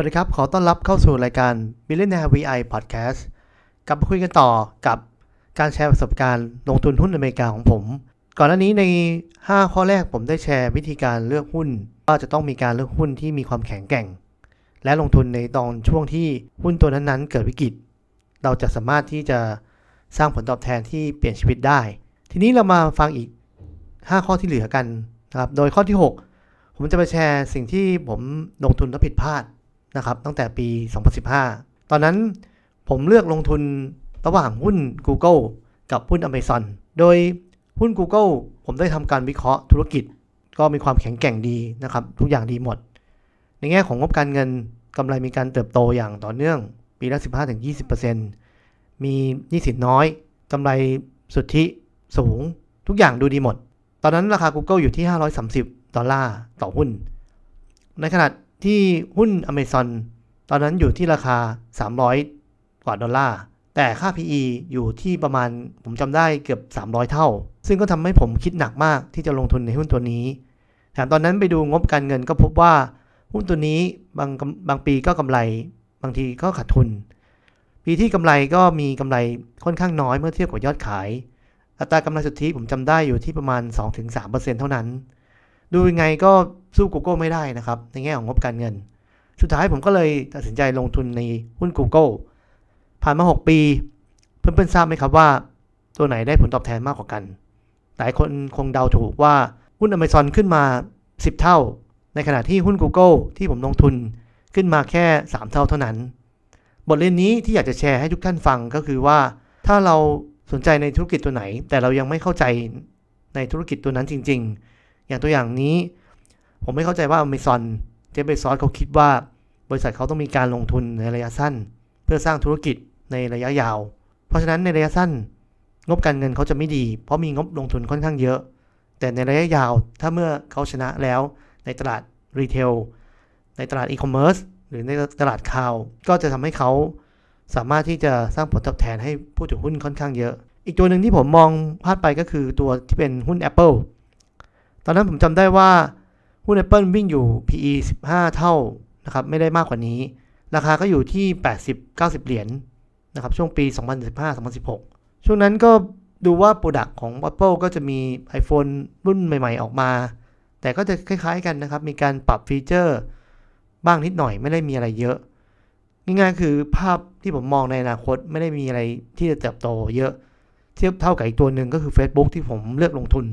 วัสดีครับ ขอต้อนรับเข้าสู่รายการ Billionaire VI Podcast กลับมาคุยกันต่อกับการแชร์ประสบการณ์ลงทุนหุ้นอเมริกาของผม ก่อนหน้านี้ใน 5 ข้อแรกผมได้แชร์วิธีการเลือกหุ้นว่าจะต้องมีการเลือกหุ้นที่มีความแข็งแกร่ง และลงทุนในตอนช่วงที่หุ้นตัวนั้นๆ เกิดวิกฤต เราจะสามารถที่จะสร้างผลตอบแทนที่เปลี่ยนชีวิตได้ ทีนี้เรามาฟังอีก 5 ข้อที่เหลือกันนะครับ โดยข้อที่ 6 ผมจะไปแชร์สิ่งที่ผมลงทุนแล้วผิดพลาด นะครับตั้งแต่ปี 2015 ตอนนั้นผมเลือกลงทุนระหว่างหุ้น Google กับหุ้น Amazon โดยหุ้น Google ผมได้ทำการวิเคราะห์ธุรกิจ ก็มีความแข็งแกร่งดีนะครับ ทุกอย่างดีหมด ในแง่ของงบการเงินกำไรมีการเติบโตอย่างต่อเนื่องปีละ 15-20%มีหนี้สินน้อยกำไรสุทธิสูง ทุกอย่างดูดีหมด ตอนนั้นราคา Google อยู่ที่ 530 ดอลลาร์ต่อหุ้น ในขณะ ที่หุ้น Amazon ตอนนั้นอยู่ที่ราคา 300 กว่าดอลลาร์ แต่ค่า PE อยู่ที่ประมาณผมจำได้เกือบ 300 เท่า ซึ่งก็ทำให้ผมคิดหนักมากที่จะลงทุนในหุ้นตัวนี้แถมตอนนั้นไปดูงบการเงินก็พบว่าหุ้นตัวนี้บางบางปีก็กำไร บางทีก็ขาดทุน ปีที่กำไรก็มีกำไรค่อนข้างน้อยเมื่อเทียบกับยอดขาย อัตรากำไรสุทธิผมจำได้อยู่ที่ประมาณ 2-3%เท่านั้น ดูยังไงก็สู้ Google ไม่ได้นะครับ ในแง่ของงบการเงิน สุดท้ายผมก็เลยตัดสินใจลงทุนในหุ้น Google ผ่านมา 6 ปี เพื่อนๆทราบไหมครับว่า ตัวไหนได้ผลตอบแทนมากกว่ากัน หลายคนคงเดาถูกว่าหุ้น Amazon ขึ้นมา 10 เท่า ในขณะที่หุ้น Google ที่ผมลงทุนขึ้นมาแค่ 3 เท่าเท่านั้น บทเรียนนี้ที่อยากจะแชร์ให้ทุกท่านฟังก็คือว่าถ้าเราสนใจในธุรกิจตัวไหน แต่เรายังไม่เข้าใจในธุรกิจตัวนั้นจริง ๆ อย่างตัวอย่างนี้ ผมไม่เข้าใจว่า Amazon เจฟเบซอสเขาคิดว่า บริษัทเขาต้องมีการลงทุนในระยะสั้น เพื่อสร้างธุรกิจในระยะยาว เพราะฉะนั้นในระยะสั้น งบการเงินเขาจะไม่ดี เพราะมีงบลงทุนค่อนข้างเยอะ แต่ในระยะยาวถ้าเมื่อเขาชนะแล้วในตลาดรีเทลในตลาดอีคอมเมิร์ซหรือในตลาดคาว ก็จะทำให้เขาสามารถที่จะสร้างผลตอบแทนให้ผู้ถือหุ้นค่อนข้างเยอะ อีกตัวหนึ่งที่ผมมองพลาดไปก็คือตัวที่เป็นหุ้น Apple ตอนนั้นผมจำได้ว่าหุ้น Apple วิ่งอยู่ PE 15 เท่านะครับไม่ได้มากกว่านี้ ราคาก็อยู่ที่ 80-90 เหรียญนะครับช่วงปี 2015-2016 ช่วงนั้นก็ดูว่า product ของ Apple ก็จะมี iPhone รุ่นใหม่ๆ ออกมา แต่ก็จะคล้ายๆกันนะครับ มีการปรับ feature บ้างนิดหน่อยไม่ได้มีอะไรเยอะ ง่ายๆคือภาพที่ผมมองในอนาคตไม่ได้มีอะไรที่จะเติบโตเยอะ เทียบเท่ากับอีกตัวหนึ่งก็คือ Facebook ที่ผมเลือกลงทุน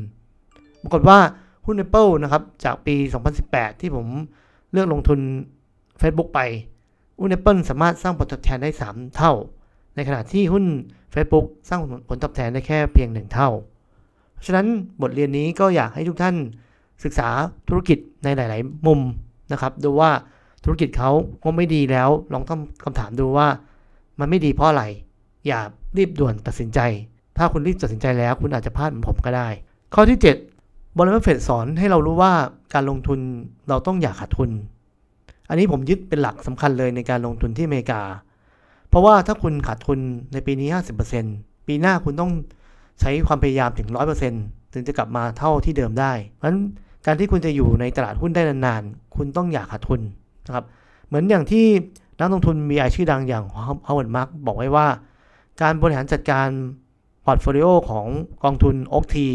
ปรากฏว่า หุ้น Apple นะครับ จากปี 2018 ที่ผมเลือกลงทุน Facebook ไป หุ้น Apple สามารถสร้างผลตอบแทนได้ 3 เท่า ในขณะที่หุ้น Facebook สร้างผลตอบแทนได้แค่เพียง 1 เท่า เพราะฉะนั้นบทเรียนนี้ก็อยากให้ทุกท่านศึกษาธุรกิจในหลาย ๆ มุมนะครับ ดูว่าธุรกิจเขาว่าไม่ดีแล้ว ลองตั้งคำถามดูว่า มันไม่ดีเพราะอะไร อย่ารีบด่วนตัดสินใจ ถ้าคุณรีบตัดสินใจแล้ว คุณอาจจะพลาดเหมือนผมก็ได้ ข้อที่ 7 บริษัทเฟดสอนให้เรารู้ว่าการลงทุนเราต้องอย่าขาดทุน อันนี้ผมยึดเป็นหลักสำคัญเลยในการลงทุนที่อเมริกา เพราะว่าถ้าคุณขาดทุนในปีนี้ 50%ปีหน้าคุณต้องใช้ความพยายามถึง 100%ถึงจะกลับมาเท่าที่เดิมได้ เพราะฉะนั้นการที่คุณจะอยู่ในตลาดหุ้นได้นานๆ คุณต้องอย่าขาดทุนนะครับ เหมือนอย่างที่นักลงทุน VI ชื่อดังอย่าง Howard Marks บอกไว้ว่า การบริหารจัดการ portfolio ของกองทุนโอ๊กที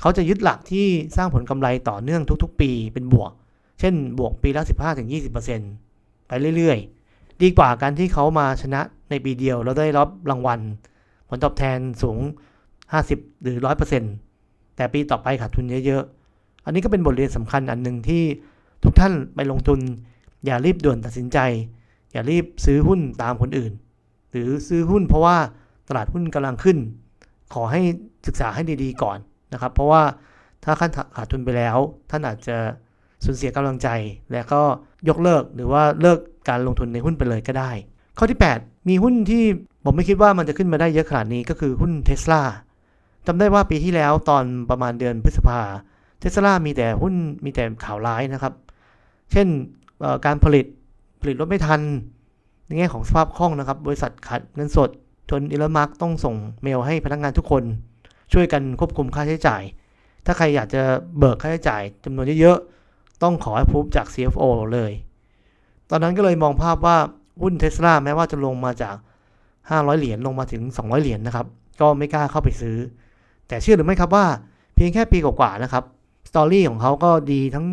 เขาจะยึดหลักที่สร้างผลกำไรต่อเนื่องทุก ๆ ปีเป็นบวก เช่น บวกปีละ 15-20%ไปเรื่อยๆ ดีกว่าการที่เขามาชนะในปีเดียวแล้วได้รับรางวัล ผลตอบแทนสูง 50 หรือ 100%แต่ปีต่อไปขาดทุนเยอะๆ อันนี้ก็เป็นบทเรียนสำคัญอันหนึ่งที่ทุกท่านไปลงทุน อย่ารีบด่วนตัดสินใจ อย่ารีบซื้อหุ้นตามคนอื่น หรือซื้อหุ้นเพราะว่าตลาดหุ้นกำลังขึ้น ขอให้ศึกษาให้ดีๆก่อน นะครับ เพราะว่าถ้าขั้นขาดทุนไปแล้ว ท่านอาจจะสูญเสียกำลังใจ และก็ยกเลิกหรือว่าเลิกการลงทุนในหุ้นไปเลยก็ได้ ข้อที่ 8 มีหุ้นที่ผมไม่คิดว่ามันจะขึ้นมาได้เยอะขนาดนี้ก็คือหุ้นเทสลาจำได้ว่าปีที่แล้วตอนประมาณเดือนพฤษภาเทสลามีแต่หุ้นมีแต่ข่าวร้ายนะครับ เช่นการผลิตผลิตรถไม่ทัน ในแง่ของสภาพคล่องนะครับ บริษัทขาดเงินสดจนอีลมาร์กต้องส่งเมลให้พนักงงานทุกคน ช่วยกันควบคุมค่าใช้จ่าย ถ้าใครอยากจะเบิกค่าใช้จ่ายจำนวนเยอะๆ ต้องขอให้พูบจาก CFO เลย ตอนนั้นก็เลยมองภาพว่าหุ้นเทสลาแม้ว่าจะลงมาจาก 500 เหรียญลงมาถึง 200 เหรียญนะครับ ก็ไม่กล้าเข้าไปซื้อ แต่เชื่อหรือไม่ครับว่าเพียงแค่ปีกว่าๆนะครับสตอรี่ของเขาก็ดีทั้ง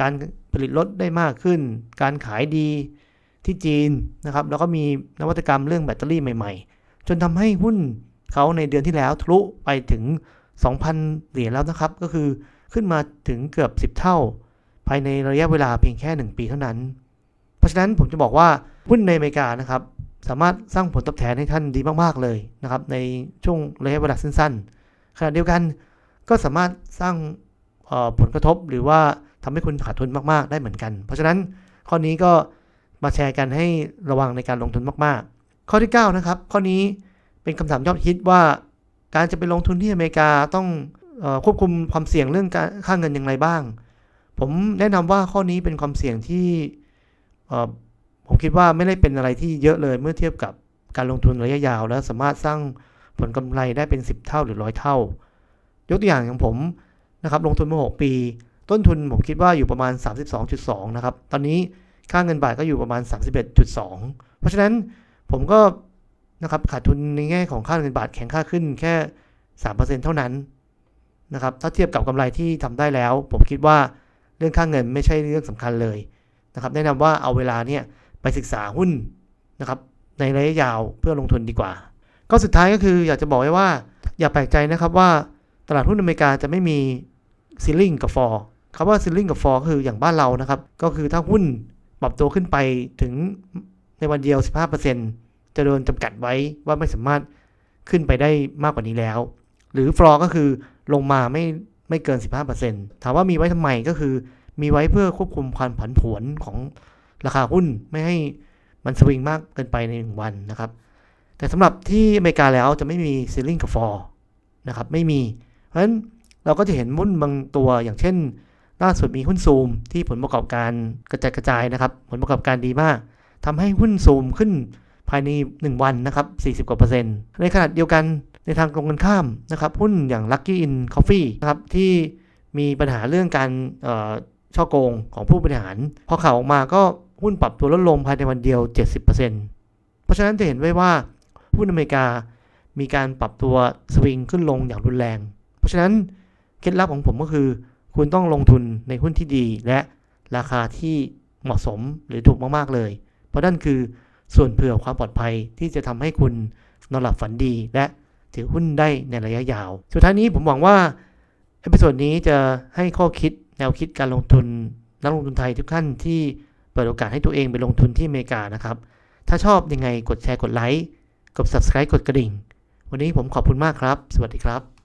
การผลิตรถได้มากขึ้น การขายดีที่จีนนะครับ แล้วก็มีนวัตกรรมเรื่องแบตเตอรี่ใหม่ๆ จนทำให้หุ้น เขาในเดือนที่แล้วทะลุไปถึง 2,000 เหรียญแล้วนะครับ ก็คือขึ้นมาถึงเกือบ 10 เท่า ภายในระยะเวลาเพียงแค่ 1 ปีเท่านั้น เพราะฉะนั้นผมจะบอกว่าหุ้นในอเมริกานะครับ สามารถสร้างผลตอบแทนให้ท่านดีมากๆเลยนะครับ ในช่วงระยะเวลาสั้นๆขณะเดียวกันก็สามารถสร้างผลกระทบหรือว่าทำให้คุณขาดทุนมากๆได้เหมือนกัน เพราะฉะนั้นข้อนี้ก็มาแชร์กันให้ระวังในการลงทุนมากๆ ข้อที่ 9 นะครับ ข้อนี้ เป็นคำถามยอดฮิตว่า การจะไปลงทุนที่อเมริกาต้องอควบคุมความเสี่ยงเรื่องการค่าเงินอย่างไรบ้าง ผมแนะนำว่าข้อนี้เป็นความเสี่ยงที่ผมคิดว่าไม่ได้เป็นอะไรที่เยอะเลยเมื่อเทียบกับการลงทุนระยะยาว แล้วสามารถสร้างผลกำไรได้เป็น 10 เท่าหรือร้อยเท่า ยกตัวอย่างอย่างผมนะครับลงทุนมา 6 ปี ต้นทุนผมคิดว่าอยู่ประมาณ 32.2 นะครับ ตอนนี้ค่าเงินบาทก็อยู่ประมาณ 31.2 เพราะฉะนั้นผมก็ นะครับขาดทุนในแง่ของค่าเงินบาทแข็งค่าขึ้นแค่ 3%เท่านั้นนะครับถ้าเทียบกับกำไรที่ทำได้แล้ว ผมคิดว่าเรื่องค่าเงินไม่ใช่เรื่องสำคัญเลยนะครับแนะนำว่าเอาเวลาเนี่ยไปศึกษาหุ้นนะครับในระยะยาวเพื่อลงทุนดีกว่า ก็สุดท้ายก็คืออยากจะบอกไว้ว่า อย่าแปลกใจนะครับว่าตลาดหุ้นอเมริกาจะไม่มี ceiling กับฟอร์คำว่า ceiling กับฟอร์คืออย่างบ้านเรานะครับ ก็คือถ้าหุ้นปรับตัวขึ้นไปถึงในวันเดียว 15% จะโดนจำกัดไว้ว่าไม่สามารถขึ้นไปได้มากกว่านี้แล้ว หรือฟลอร์ก็คือลงมาไม่ไม่เกิน 15%ถามว่ามีไว้ทำไมก็คือ มีไว้เพื่อควบคุมความผันผวนของราคาหุ้นไม่ให้มันสวิงมากเกินไปในหนึ่งวันนะครับ แต่สำหรับที่อเมริกาแล้วจะไม่มีซีลิงกับฟอร์นะครับไม่มี เพราะฉะนั้นเราก็จะเห็นหุ้นบางตัวอย่างเช่น ล่าสุดมีหุ้นซูมที่ผลประกอบการกระจายกระจายนะครับ ผลประกอบการดีมากทำให้หุ้นซูมขึ้น ภายใน 1 วันนะครับ 40 กว่าเปอร์เซ็นต์ ในขณะเดียวกันในทางตรงกันข้ามนะครับหุ้นอย่าง Lucky In Coffee นะครับที่มีปัญหาเรื่องการช่อโกงของผู้บริหาร พอข่าวออกมาก็หุ้นปรับตัวลดลงภายในวันเดียว 70%เพราะฉะนั้นจะเห็นไว้ว่าหุ้นอเมริกามีการปรับตัวสวิงขึ้นลงอย่างรุนแรง เพราะฉะนั้นเคล็ดลับของผมก็คือ คุณต้องลงทุนในหุ้นที่ดีและราคาที่เหมาะสมหรือถูกมาก ๆ เลย เพราะนั่นคือ ส่วนเผื่อความปลอดภัยที่จะทำให้คุณนอนหลับฝันดี และถือหุ้นได้ในระยะยาว สุดท้ายนี้ผมหวังว่า episode นี้จะให้ข้อคิดแนวคิดการลงทุนนักลงทุนไทยทุกท่านที่เปิดโอกาสให้ตัวเองไปลงทุนที่อเมริกานะครับ ถ้าชอบยังไงกดแชร์กดไลค์กด subscribe กดกระดิ่ง วันนี้ผมขอบคุณมากครับ สวัสดีครับ